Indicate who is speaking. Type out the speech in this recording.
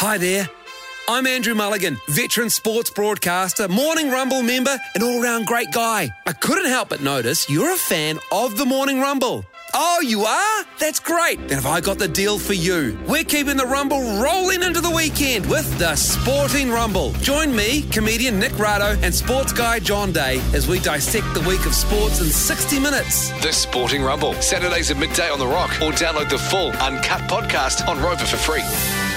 Speaker 1: Hi there. I'm Andrew Mulligan, veteran sports broadcaster, Morning Rumble member, and all round great guy. I couldn't help but notice you're a fan of the Morning Rumble. Oh, you are? That's great. Then have I got the deal for you? We're keeping the Rumble rolling into the weekend with the Sporting Rumble. Join me, comedian Nick Rado, and sports guy John Day as we dissect the week of sports in 60 minutes.
Speaker 2: The Sporting Rumble, Saturdays at midday on The Rock, or download the full uncut podcast on Rova for free.